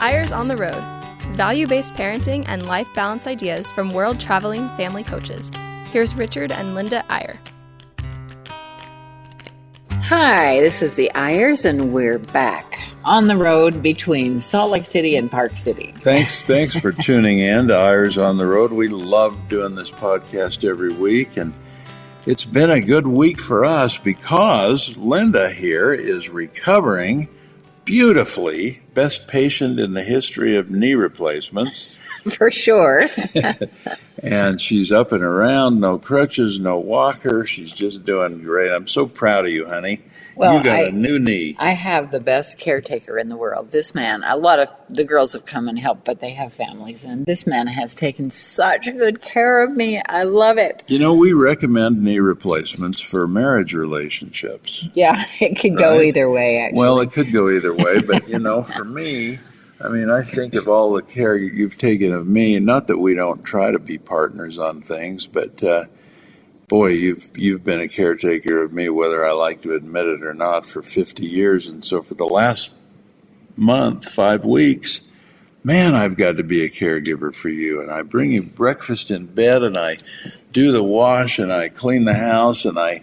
Eyres on the Road value based parenting and life balance ideas from world traveling family coaches. Here's Richard and Linda Eyre. Hi, this is the Eyres, and we're back on the road between Salt Lake City and Park City. Thanks, thanks for tuning in to Eyres on the Road. We love doing this podcast every week, and it's been a good week for us because Linda here is recovering beautifully, best patient in the history of knee replacements. For sure. and she's up and around, no crutches, no walker. She's just doing great. I'm so proud of you, honey. Well, you got I- a new knee. I have the best caretaker in the world. This man, a lot of the girls have come and helped, but they have families, and this man has taken such good care of me. I love it. You know, we recommend knee replacements for marriage relationships. Yeah, it could go either way, actually. Well, it could go either way, but you know, for me, I mean, I think of all the care you've taken of me. and Not that we don't try to be partners on things, but uh, boy, you've you've been a caretaker of me, whether I like to admit it or not, for 50 years. And so, for the last month, five weeks, man, I've got to be a caregiver for you. And I bring you breakfast in bed, and I do the wash, and I clean the house, and I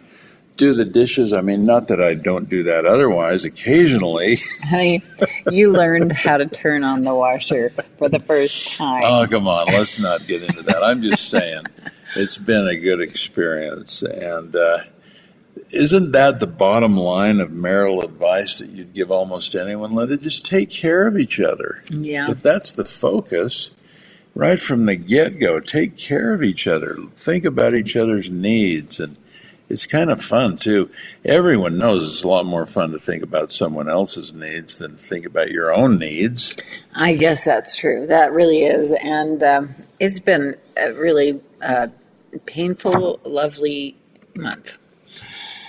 do the dishes. I mean, not that I don't do that otherwise. Occasionally, Honey, you learned how to turn on the washer for the first oh, time. oh come on, let's not get into that. I'm just saying, it's been a good experience, and uh, isn't that the bottom line of marital advice that you'd give almost anyone? Let it just take care of each other. yeah. If that's the focus, right from the get go, take care of each other. Think about each other's needs. And it's kind of fun, too. Everyone knows it's a lot more fun to think about someone else's needs than think about your own needs. I guess that's true. That really is. And um, it's been a really uh, painful, lovely month.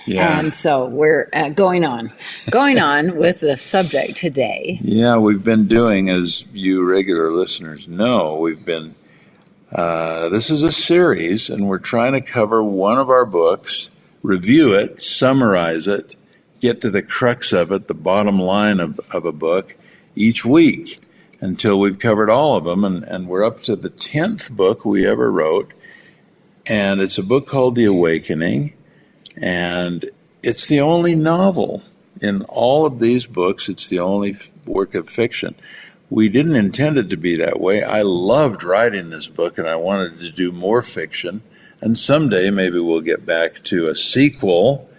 Yeah. And so we're uh, going on, going on with the subject today. Yeah, we've been doing, as you regular listeners know, we've been. Uh, this is a series, and we're trying to cover one of our books, review it, summarize it, get to the crux of it, the bottom line of, of a book each week until we've covered all of them. And, and we're up to the 10th book we ever wrote. And it's a book called The Awakening. And it's the only novel in all of these books. It's the only f- work of fiction. We didn't intend it to be that way. I loved writing this book and I wanted to do more fiction. And someday maybe we'll get back to a sequel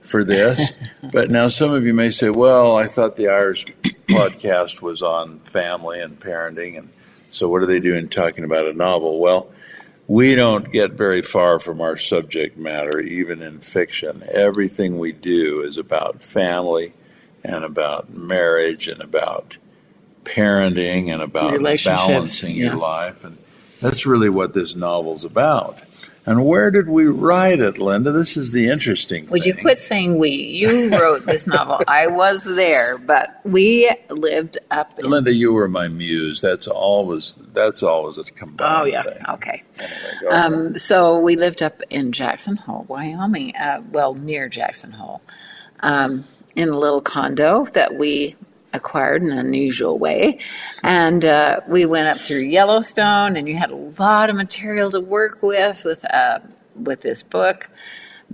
for this. but now some of you may say, well, I thought the Irish podcast was on family and parenting. And so what are they doing talking about a novel? Well, we don't get very far from our subject matter, even in fiction. Everything we do is about family and about marriage and about parenting and about balancing yeah. your life. And that's really what this novel's about. And where did we write it, Linda? This is the interesting Would you quit saying we? You wrote this novel. I was there, but we lived up in. Linda, you were my muse. That's always that's always a combined Oh, yeah. thing. Okay. Anyway. Um, so we lived up in Jackson Hole, Wyoming, uh, well, near Jackson Hole, um, in a little condo that we acquired in an unusual way. And uh, we went up through Yellowstone, and you had a lot of material to work with with, uh, with this book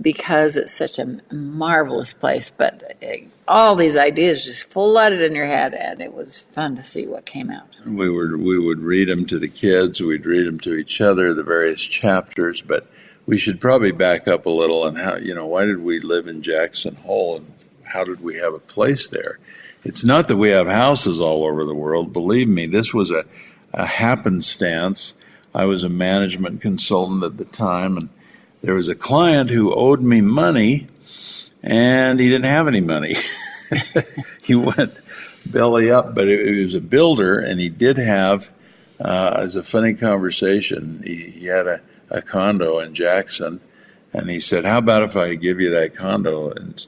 because it's such a marvelous place. But uh, all these ideas just flooded in your head, and it was fun to see what came out. we would we would read them to the kids. We'd read them to each other, the various chapters. But we should probably back up a little and how you know why did we live in Jackson Hole and how did we have a place there? It's not that we have houses all over the world. Believe me, this was a, a happenstance. I was a management consultant at the time, and there was a client who owed me money, and he didn't have any money. he went belly up, but it was a builder, and he did have, uh, as a funny conversation, he, he had a, a condo in Jackson, and he said, "How about if I give you that condo and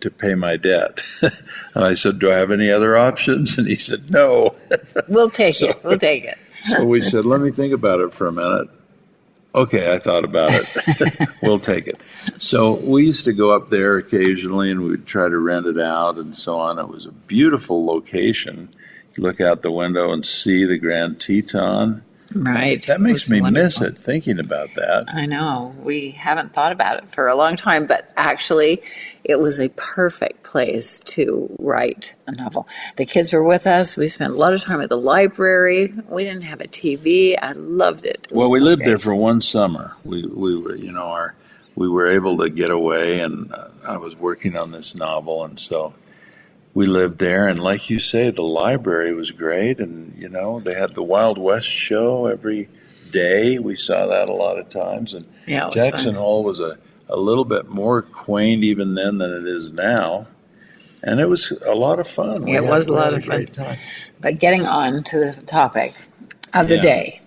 to pay my debt?" and I said, "Do I have any other options?" And he said, "No." We'll take So- it. We'll take it. so we said, "Let me think about it for a minute." Okay, I thought about it. we'll take it. So we used to go up there occasionally, and we'd try to rent it out and so on. It was a beautiful location look out the window and see the Grand Teton. Right. That makes me miss it thinking about that. I know. We haven't thought about it for a long time, but actually, it was a perfect place to write a novel. The kids were with us. We spent a lot of time at the library. We didn't have a TV. I loved it. It Well, we so lived great. there for one summer. We we were you know our we were able to get away, and uh, I was working on this novel, and so we lived there. And like you say, the library was great, and you know they had the Wild West show every day. We saw that a lot of times, and Yeah, Jackson fun. Hole was a a little bit more quaint even then than it is now. And it was a lot of fun. We It was a lot of fun. time. But getting on to the topic of the Yeah. day.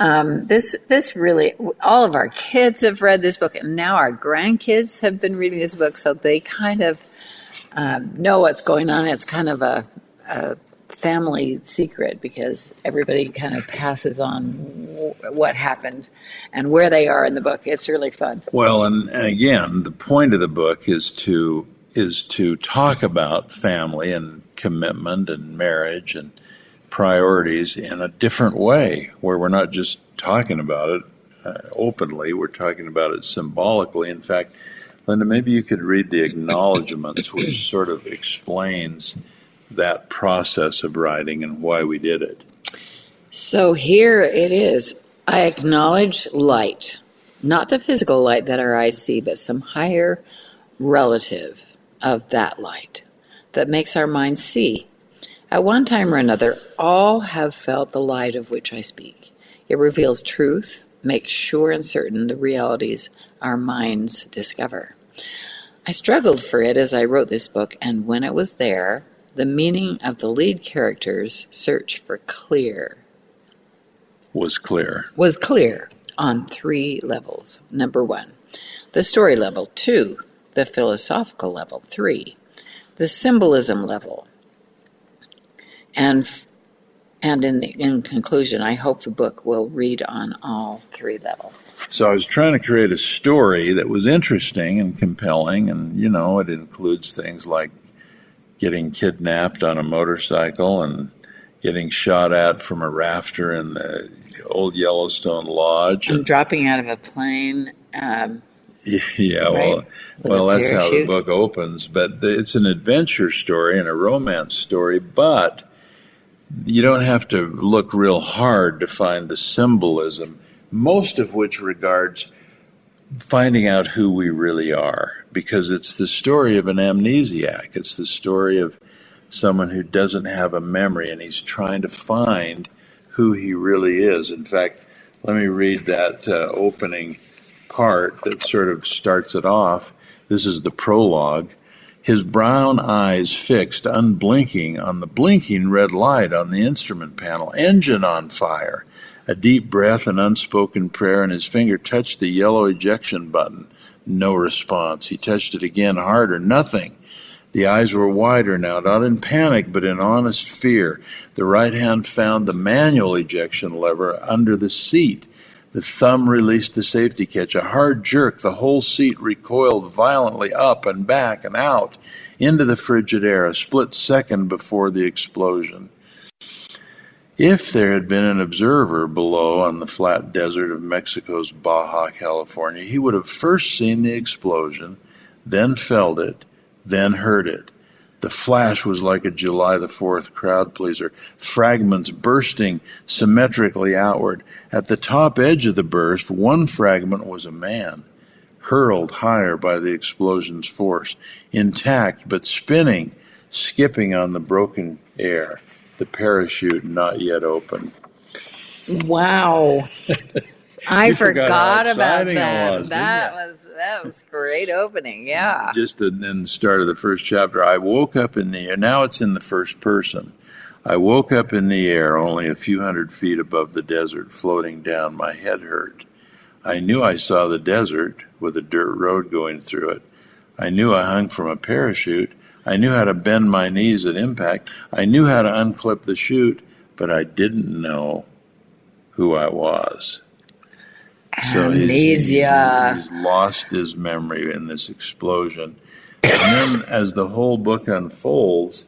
Um, this this really all of our kids have read this book, and now our grandkids have been reading this book, so they kind of um, know what's going on. It's kind of a, a family secret because everybody kind of passes on what happened and where they are in the book. It's really fun. Well, and, and again, the point of the book is to is to talk about family and commitment and marriage and priorities in a different way, where we're not just talking about it uh, openly; we're talking about it symbolically. In fact, Linda, maybe you could read the acknowledgments, which sort of explains that process of writing and why we did it. So here it is. I acknowledge light, not the physical light that our eyes see, but some higher relative of that light that makes our minds see. At one time or another, all have felt the light of which I speak. It reveals truth, makes sure and certain the realities our minds discover. I struggled for it as I wrote this book, and when it was there, the meaning of the lead character's search for clear Was clear. was clear on three levels. Number one, the story level. Two, the philosophical level. Three, the symbolism level. And and in the, in conclusion, I hope the book will read on all three levels. So I was trying to create a story that was interesting and compelling, and you know, it includes things like getting kidnapped on a motorcycle and getting shot at from a rafter in the old Yellowstone Lodge. And And, dropping out of a plane. Um, yeah, well, Right. well, With that's how the book opens. But it's an adventure story and a romance story, but you don't have to look real hard to find the symbolism, most of which regards finding out who we really are, because it's the story of an amnesiac. It's the story of someone who doesn't have a memory and he's trying to find who he really is. In fact, let me read that uh, opening part that sort of starts it off. This is the prologue. His brown eyes fixed, unblinking, on the blinking red light on the instrument panel, engine on fire. A deep breath and unspoken prayer, and his finger touched the yellow ejection button. No response. He touched it again, harder. Nothing. The eyes were wider now, not in panic, but in honest fear. The right hand found the manual ejection lever under the seat. The thumb released the safety catch. A hard jerk, the whole seat recoiled violently up and back and out into the frigid air a split second before the explosion. If there had been an observer below on the flat desert of Mexico's Baja California, he would have first seen the explosion, then felt it, then heard it. The flash was like a July the 4th crowd pleaser, fragments bursting symmetrically outward. At the top edge of the burst, one fragment was a man, hurled higher by the explosion's force, intact but spinning, skipping on the broken air, the parachute not yet open. wow. I forgot forgot, about that. was, that was that was great opening. Yeah. just in in the start of the first chapter, I woke up in the air. Now it's in the first person. I woke up in the air only a few hundred feet above the desert, floating down. My head hurt. I knew I saw the desert with a dirt road going through it. I knew I hung from a parachute. I knew how to bend my knees at impact. I knew how to unclip the chute, but I didn't know who I was. So he's-. He's, he's lost his memory in this explosion. And then, as the whole book unfolds,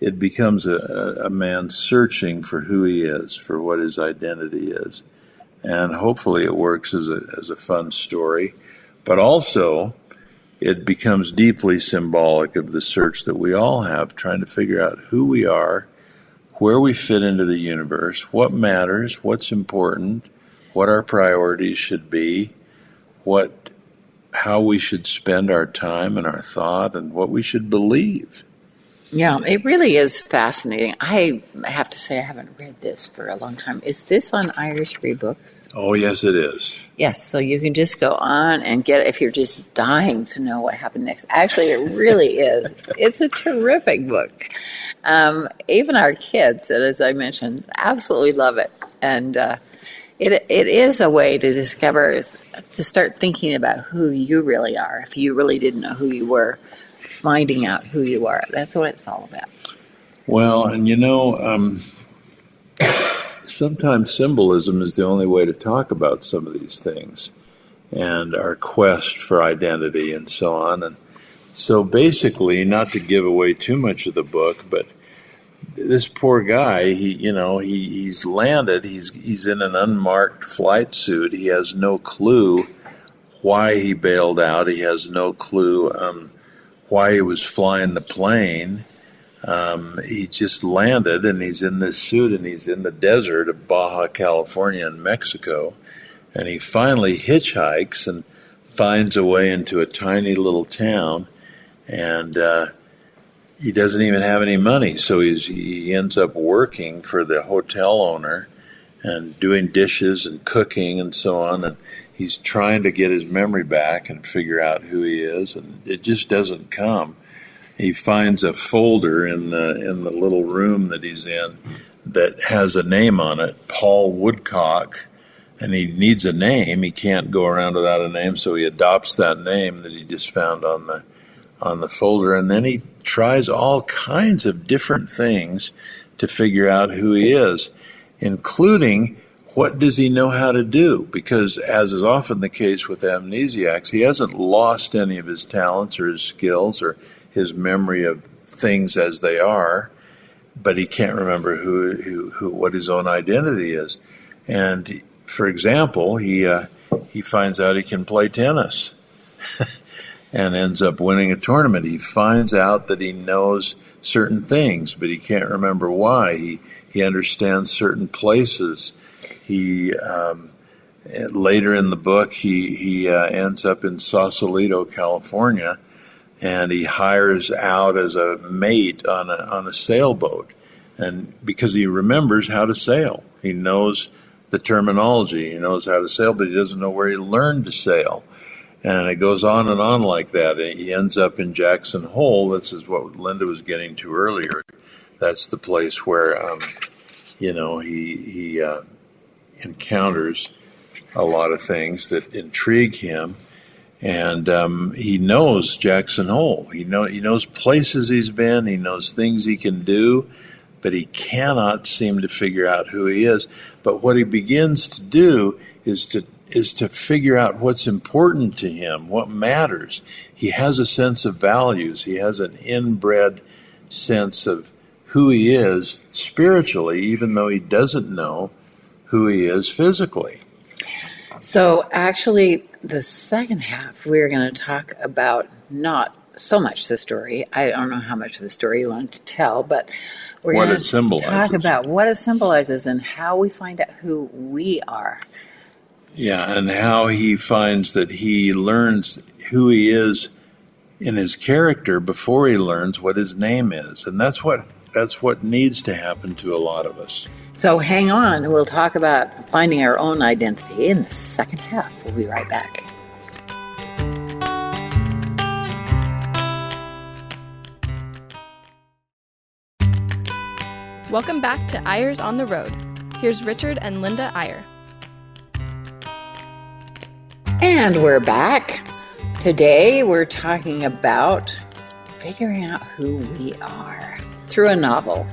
it becomes a, a man searching for who he is, for what his identity is. And hopefully it works as a, as a fun story. But also, it becomes deeply symbolic of the search that we all have, trying to figure out who we are, where we fit into the universe, what matters, what's important, what our priorities should be, what how we should spend our time and our thought and what we should believe. Yeah, it really is fascinating. I have to say, I haven't read this for a long time. Is this on Irish Free Books? Oh, yes, it is. Yes, so you can just go on and get it if you're just dying to know what happened next. Actually, it really is. It's a terrific book. Um, even our kids, as I mentioned, absolutely love it. And uh, it, it is a way to discover, to start thinking about who you really are if you really didn't know who you were finding out who you are. That's what it's all about. Well, and you know, um, sometimes symbolism is the only way to talk about some of these things and our quest for identity and so on. And so basically, not to give away too much of the book, but this poor guy, he, you know, he, he's landed, he's, he's in an unmarked flight suit. He has no clue why he bailed out. He has no clue um, why he was flying the plane. Um, he just landed and he's in this suit and he's in the desert of Baja California in Mexico. And he finally hitchhikes and finds a way into a tiny little town. And uh, he doesn't even have any money. So he's, he ends up working for the hotel owner and doing dishes and cooking and so on. And he's trying to get his memory back and figure out who he is, and it just doesn't come. He finds a folder in the in the little room that he's in that has a name on it, Paul Woodcock, and he needs a name. He can't go around without a name, so he adopts that name that he just found on the on the folder, and then he tries all kinds of different things to figure out who he is, including what does he know how to do? Because, as is often the case with amnesiacs, he hasn't lost any of his talents or his skills or his memory of things as they are, but he can't remember who, who, who what his own identity is. And, for example, he uh, he finds out he can play tennis, and ends up winning a tournament. He finds out that he knows certain things, but he can't remember why. He he understands certain places he um, later in the book he he uh, ends up in Sausalito, California, and he hires out as a mate on a on a sailboat, and because he remembers how to sail, he knows the terminology, he knows how to sail, but he doesn't know where he learned to sail. And it goes on and on like that. And he ends up in Jackson Hole. This is what Linda was getting to earlier. That's the place where, um, you know, he he uh, encounters a lot of things that intrigue him, and um, he knows Jackson Hole. He know he knows places he's been. He knows things he can do, but he cannot seem to figure out who he is. But what he begins to do is to is to figure out what's important to him, what matters. He has a sense of values. He has an inbred sense of who he is spiritually, even though he doesn't know who he is physically. So, actually, the second half, we're going to talk about not so much the story. I don't know how much of the story you want to tell, but we're what going it to symbolizes. talk about what it symbolizes and how we find out who we are. Yeah, and how he finds that he learns who he is in his character before he learns what his name is. And that's what that's what needs to happen to a lot of us. So hang on, we'll talk about finding our own identity in the second half. We'll be right back. Welcome back to Eyres on the Road. Here's Richard and Linda Eyre. And we're back. Today we're talking about figuring out who we are through a novel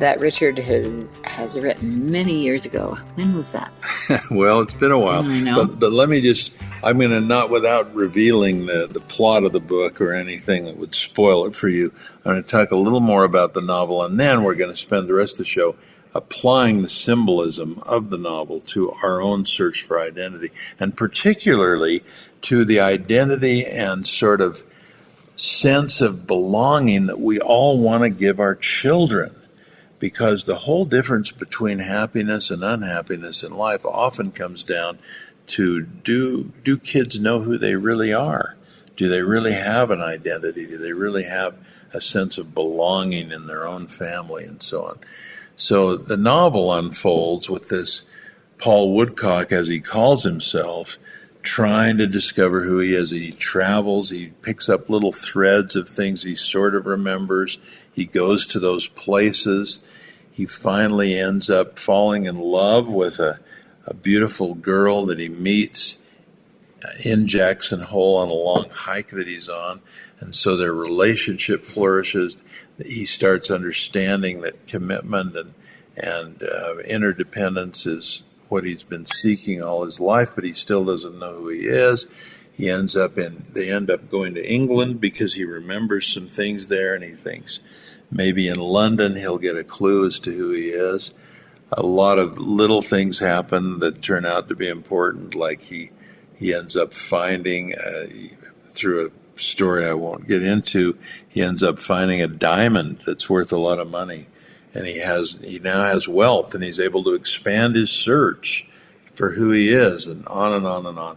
that Richard had, has written many years ago. When was that? well, it's been a while. I know. But, but let me just, I'm going to not without revealing the, the plot of the book or anything that would spoil it for you. I'm going to talk a little more about the novel, and then we're going to spend the rest of the show applying the symbolism of the novel to our own search for identity, and particularly to the identity and sort of sense of belonging that we all want to give our children. Because the whole difference between happiness and unhappiness in life often comes down to do, do kids know who they really are? Do they really have an identity? Do they really have a sense of belonging in their own family and so on? So the novel unfolds with this Paul Woodcock, as he calls himself, trying to discover who he is. He travels, he picks up little threads of things he sort of remembers. He goes to those places. He finally ends up falling in love with a, a beautiful girl that he meets in Jackson Hole on a long hike that he's on. And so their relationship flourishes. He starts understanding that commitment and and uh, interdependence is what he's been seeking all his life, but he still doesn't know who he is. He ends up in, they end up going to England because he remembers some things there and he thinks maybe in London he'll get a clue as to who he is. A lot of little things happen that turn out to be important, like he, he ends up finding, uh, through a story I won't get into, he ends up finding a diamond that's worth a lot of money and he has he now has wealth and he's able to expand his search for who he is and on and on and on.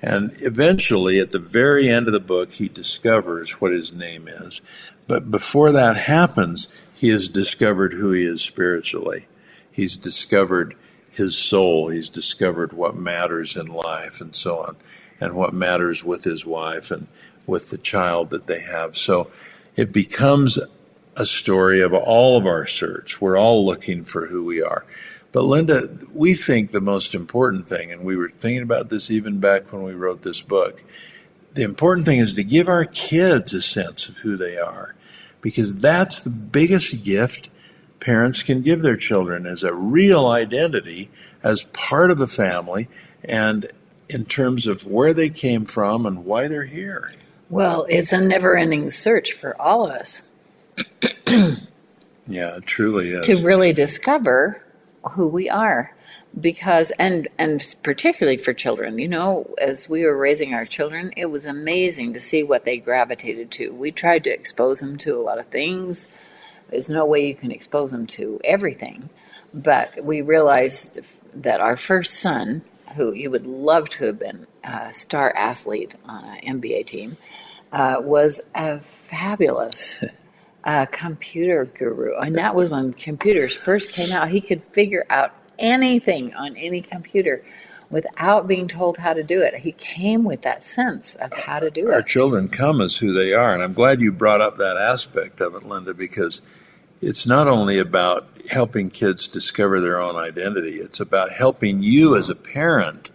And eventually at the very end of the book he discovers what his name is. But before that happens he has discovered who he is spiritually. He's discovered his soul. He's discovered what matters in life and so on and what matters with his wife and with the child that they have so it becomes a story of all of our search. We're all looking for who we are. But Linda, we think the most important thing, and we were thinking about this even back when we wrote this book, the important thing is to give our kids a sense of who they are, because that's the biggest gift parents can give their children as a real identity as part of a family and in terms of where they came from and why they're here. Well, it's a never ending search for all of us. yeah, it truly is. To really discover who we are. Because and and particularly for children, you know, as we were raising our children, it was amazing to see what they gravitated to. We tried to expose them to a lot of things. There's no way you can expose them to everything, but we realized that our first son, who you would love to have been a star athlete on an NBA team, uh, was a fabulous a computer guru, and that was when computers first came out. He could figure out anything on any computer without being told how to do it. He came with that sense of how to do Our it. Our children come as who they are, and I'm glad you brought up that aspect of it, Linda, because it's not only about helping kids discover their own identity, it's about helping you as a parent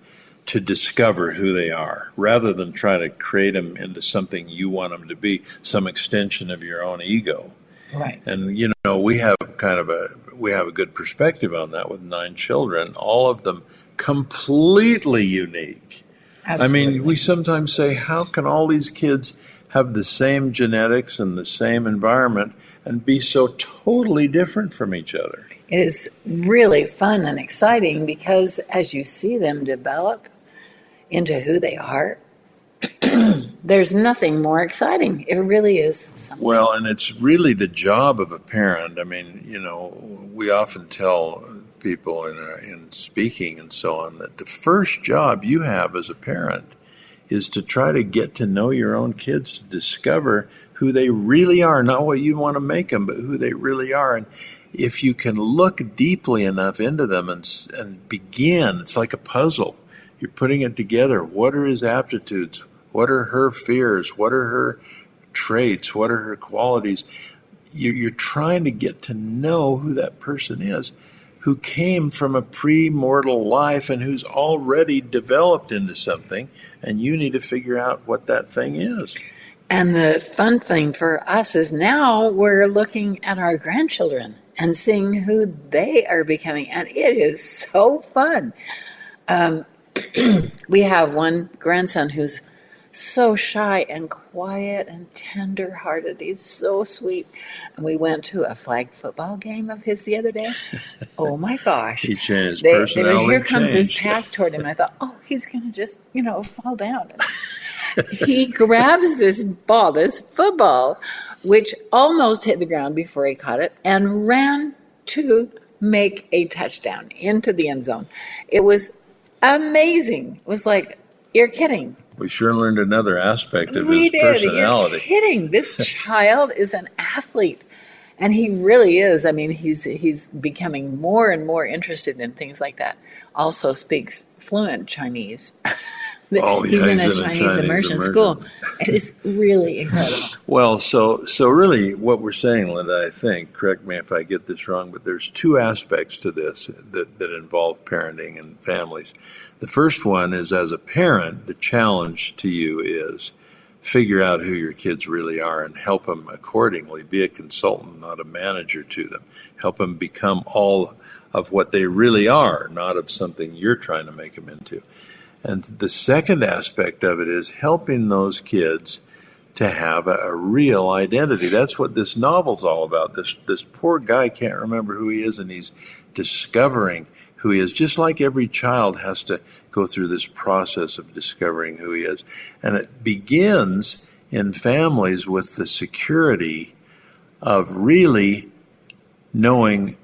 to discover who they are rather than try to create them into something you want them to be, some extension of your own ego. Right. And you know, we have kind of a we have a good perspective on that with nine children, all of them completely unique. Absolutely. I mean, we sometimes say, how can all these kids have the same genetics and the same environment and be so totally different from each other? It is really fun and exciting because as you see them develop into who they are, there's nothing more exciting. It really is. Something. Well, and it's really the job of a parent. I mean, you know, we often tell people in, uh, in speaking and so on that the first job you have as a parent is to try to get to know your own kids, to discover who they really are, not what you want to make them, but who they really are. And if you can look deeply enough into them and, and begin, it's like a puzzle you're putting it together. What are his aptitudes? What are her fears? What are her traits? What are her qualities? You're trying to get to know who that person is who came from a pre mortal life and who's already developed into something, and you need to figure out what that thing is. And the fun thing for us is now we're looking at our grandchildren and seeing who they are becoming, and it is so fun Um, we have one grandson who's so shy and quiet and tender hearted. He's so sweet. And we went to a flag football game of his the other day. Oh my gosh. He changed They, they were, here comes this changed. pass toward him. I thought, oh, he's going to just, you know, fall down. he grabs this ball, this football, which almost hit the ground before he caught it, and ran to make a touchdown into the end zone. It was amazing. It was like, you're kidding. We sure learned another aspect of we his did. personality. You're kidding. This child is an athlete. And he really is. I mean, he's he's becoming more and more interested in things like that. Also speaks fluent Chinese. Oh, yeah, he's, he's in a in a Chinese, Chinese immersion, immersion. school. It is really incredible. Well, so so really, what we're saying, Linda, I think, correct me if I get this wrong, but there's two aspects to this that, that involve parenting and families. The first one is as a parent, the challenge to you is figure out who your kids really are and help them accordingly. Be a consultant, not a manager to them. Help them become all of what they really are, not of something you're trying to make them into. And the second aspect of it is helping those kids to have a, a real identity. That's what this novel's all about. This this poor guy can't remember who he is, and he's discovering who he is. Just like every child has to go through this process of discovering who he is, and it begins in families with the security of really knowing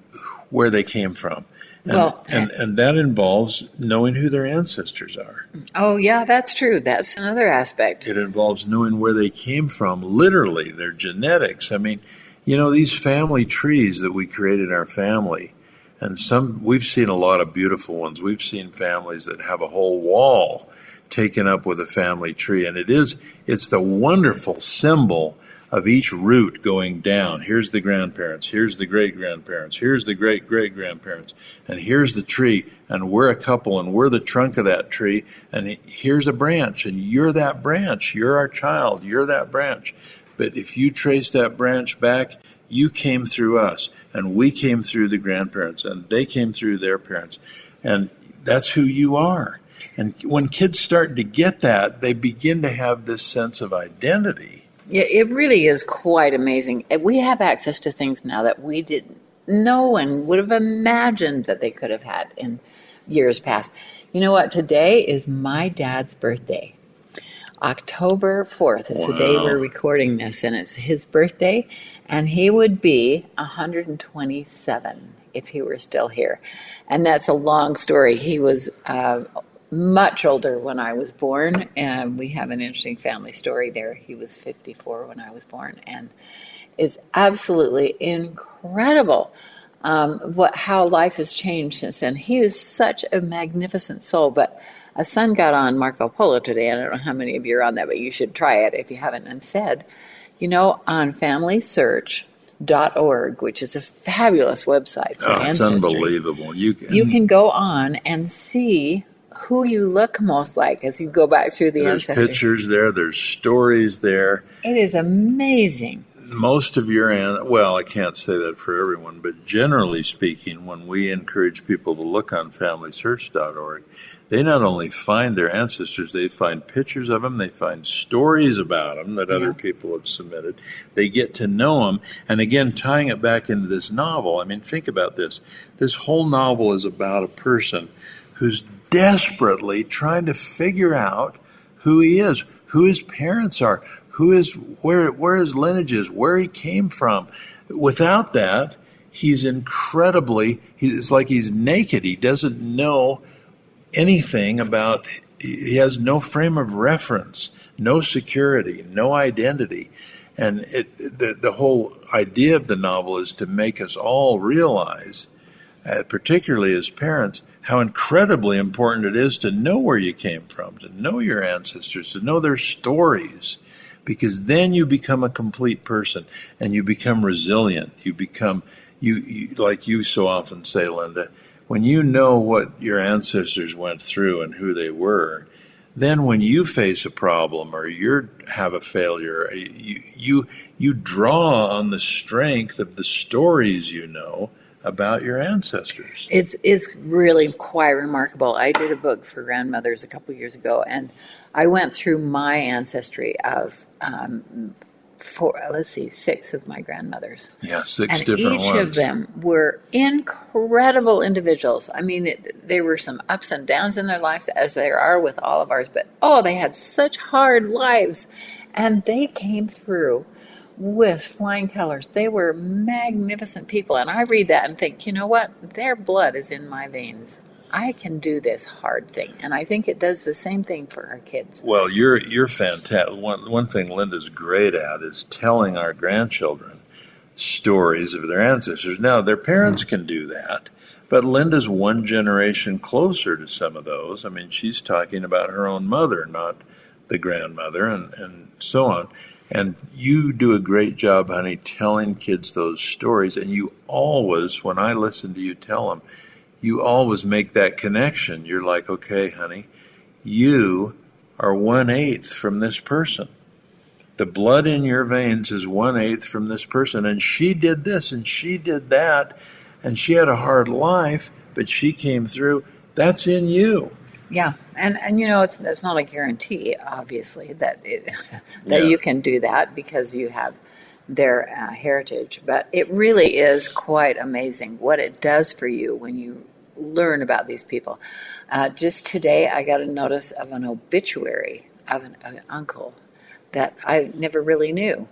where they came from. And, Well, and, and that involves knowing who their ancestors are. Oh yeah, that's true. That's another aspect. It involves knowing where they came from, literally, their genetics. I mean, you know, these family trees that we create in our family, and some, we've seen a lot of beautiful ones. We've seen families that have a whole wall taken up with a family tree, and it is, it's the wonderful symbol of each root going down. Here's the grandparents, here's the great grandparents, here's the great great grandparents, and here's the tree, and we're a couple, and we're the trunk of that tree, and here's a branch, and you're that branch, you're our child, you're that branch. But if you trace that branch back, you came through us, and we came through the grandparents, and they came through their parents, and that's who you are. And when kids start to get that, they begin to have this sense of identity. Yeah, it really is quite amazing. We have access to things now that we didn't No one would have imagined that they could have had in years past. You know what? Today is my dad's birthday. October 4th is the day we're recording this, and it's his birthday, and he would be 127 if he were still here. And that's a long story. He was uh, much older when I was born, and we have an interesting family story there. He was 54 when I was born, and it's absolutely incredible um, what how life has changed since then. He is such a magnificent soul, but a son got on Marco Polo today. I don't know how many of you are on that, but you should try it if you haven't, and said, you know, on Family Search dot org, which is a fabulous website for Oh, it's ancestry unbelievable. You can, you can go on and see who you look most like as you go back through the there's ancestry. pictures there, there's stories there. It is amazing. Most of your, an- well, I can't say that for everyone, but generally speaking, when we encourage people to look on FamilySearch.org, they not only find their ancestors, they find pictures of them, they find stories about them that other people have submitted. They get to know them. And again, tying it back into this novel, I mean, think about this. This whole novel is about a person who's desperately trying to figure out who he is, who his parents are, who is where where his lineage is, where he came from. Without that, he's incredibly. It's like he's naked. He doesn't know anything about. He has no frame of reference, no security, no identity, and it, the the whole idea of the novel is to make us all realize, uh, particularly as parents, how incredibly important it is to know where you came from, to know your ancestors, to know their stories, because then you become a complete person and you become resilient. You become you, you like you so often say, Linda, when you know what your ancestors went through and who they were, then when you face a problem or you have a failure, you, you you draw on the strength of the stories you know about your ancestors. It's it's really quite remarkable. I did a book for grandmothers a couple of years ago, and I went through my ancestry of um, four. Let's see, six of my grandmothers. Yeah, six and different each ones. of them were incredible individuals. I mean, it, there were some ups and downs in their lives, as there are with all of ours. But oh, they had such hard lives, and they came through with flying colors. They were magnificent people. And I read that and think, you know what? Their blood is in my veins. I can do this hard thing. And I think it does the same thing for our kids. Well, you're you're fantastic. One one thing Linda's great at is telling our grandchildren stories of their ancestors. Now, their parents can do that, but Linda's one generation closer to some of those. I mean, she's talking about her own mother, not the grandmother, and, and so on. And you do a great job, honey, telling kids those stories. And you always, when I listen to you tell them, you always make that connection. You're like, okay, honey, you are one eighth from this person. The blood in your veins is one eighth from this person. And she did this and she did that. And she had a hard life, but she came through. That's in you. Yeah, and and you know it's it's not a guarantee, obviously, that it, that Yeah. you can do that because you have their uh, heritage. But it really is quite amazing what it does for you when you learn about these people. Uh, just today, I got a notice of an obituary of an, an uncle that I never really knew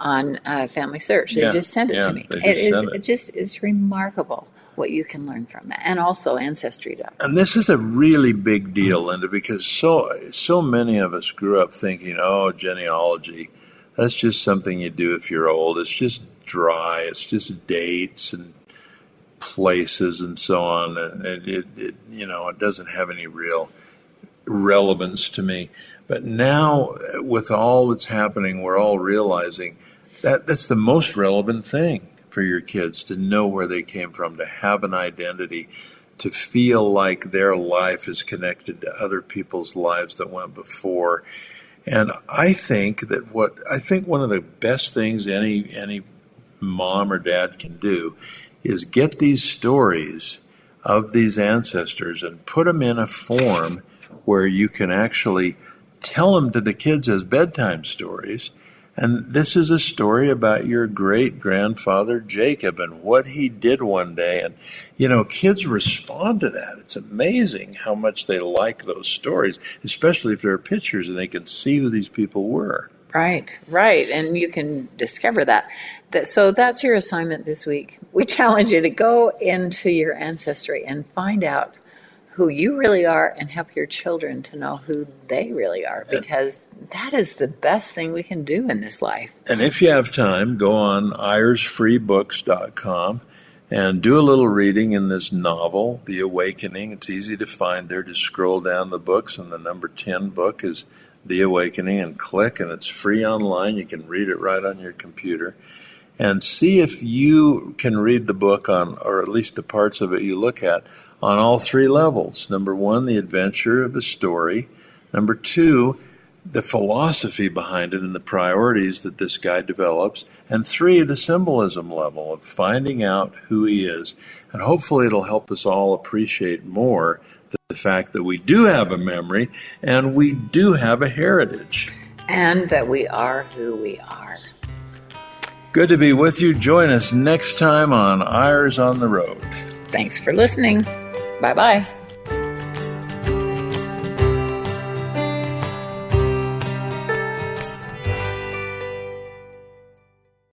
on uh, Family Search. They Yeah, just sent it yeah, to me. It is it. it just is remarkable what you can learn from that, and also Ancestry.com. And this is a really big deal, Linda, because so so many of us grew up thinking, "Oh, genealogy, that's just something you do if you're old. It's just dry. It's just dates and places and so on, and it, it, it you know it doesn't have any real relevance to me." But now, with all that's happening, we're all realizing that that's the most relevant thing for your kids to know where they came from, to have an identity, to feel like their life is connected to other people's lives that went before. And I think that what I think one of the best things any any mom or dad can do is get these stories of these ancestors and put them in a form where you can actually tell them to the kids as bedtime stories. And this is a story about your great grandfather Jacob and what he did one day. And, you know, kids respond to that. It's amazing how much they like those stories, especially if there are pictures and they can see who these people were. Right, right, and you can discover that. that. So that's your assignment this week. We challenge you to go into your ancestry and find out who you really are and help your children to know who they really are because that is the best thing we can do in this life. And if you have time, go on irsfreebooks.com and do a little reading in this novel, The Awakening. It's easy to find there. Just scroll down the books, and the number 10 book is The Awakening, and click, and it's free online. You can read it right on your computer. And see if you can read the book on, or at least the parts of it you look at, on all three levels. Number one, the adventure of a story. Number two, the philosophy behind it and the priorities that this guy develops. And three, the symbolism level of finding out who he is. And hopefully it'll help us all appreciate more the, fact that we do have a memory and we do have a heritage. And that we are who we are. Good to be with you. Join us next time on Eyres on the Road. Thanks for listening. Bye bye.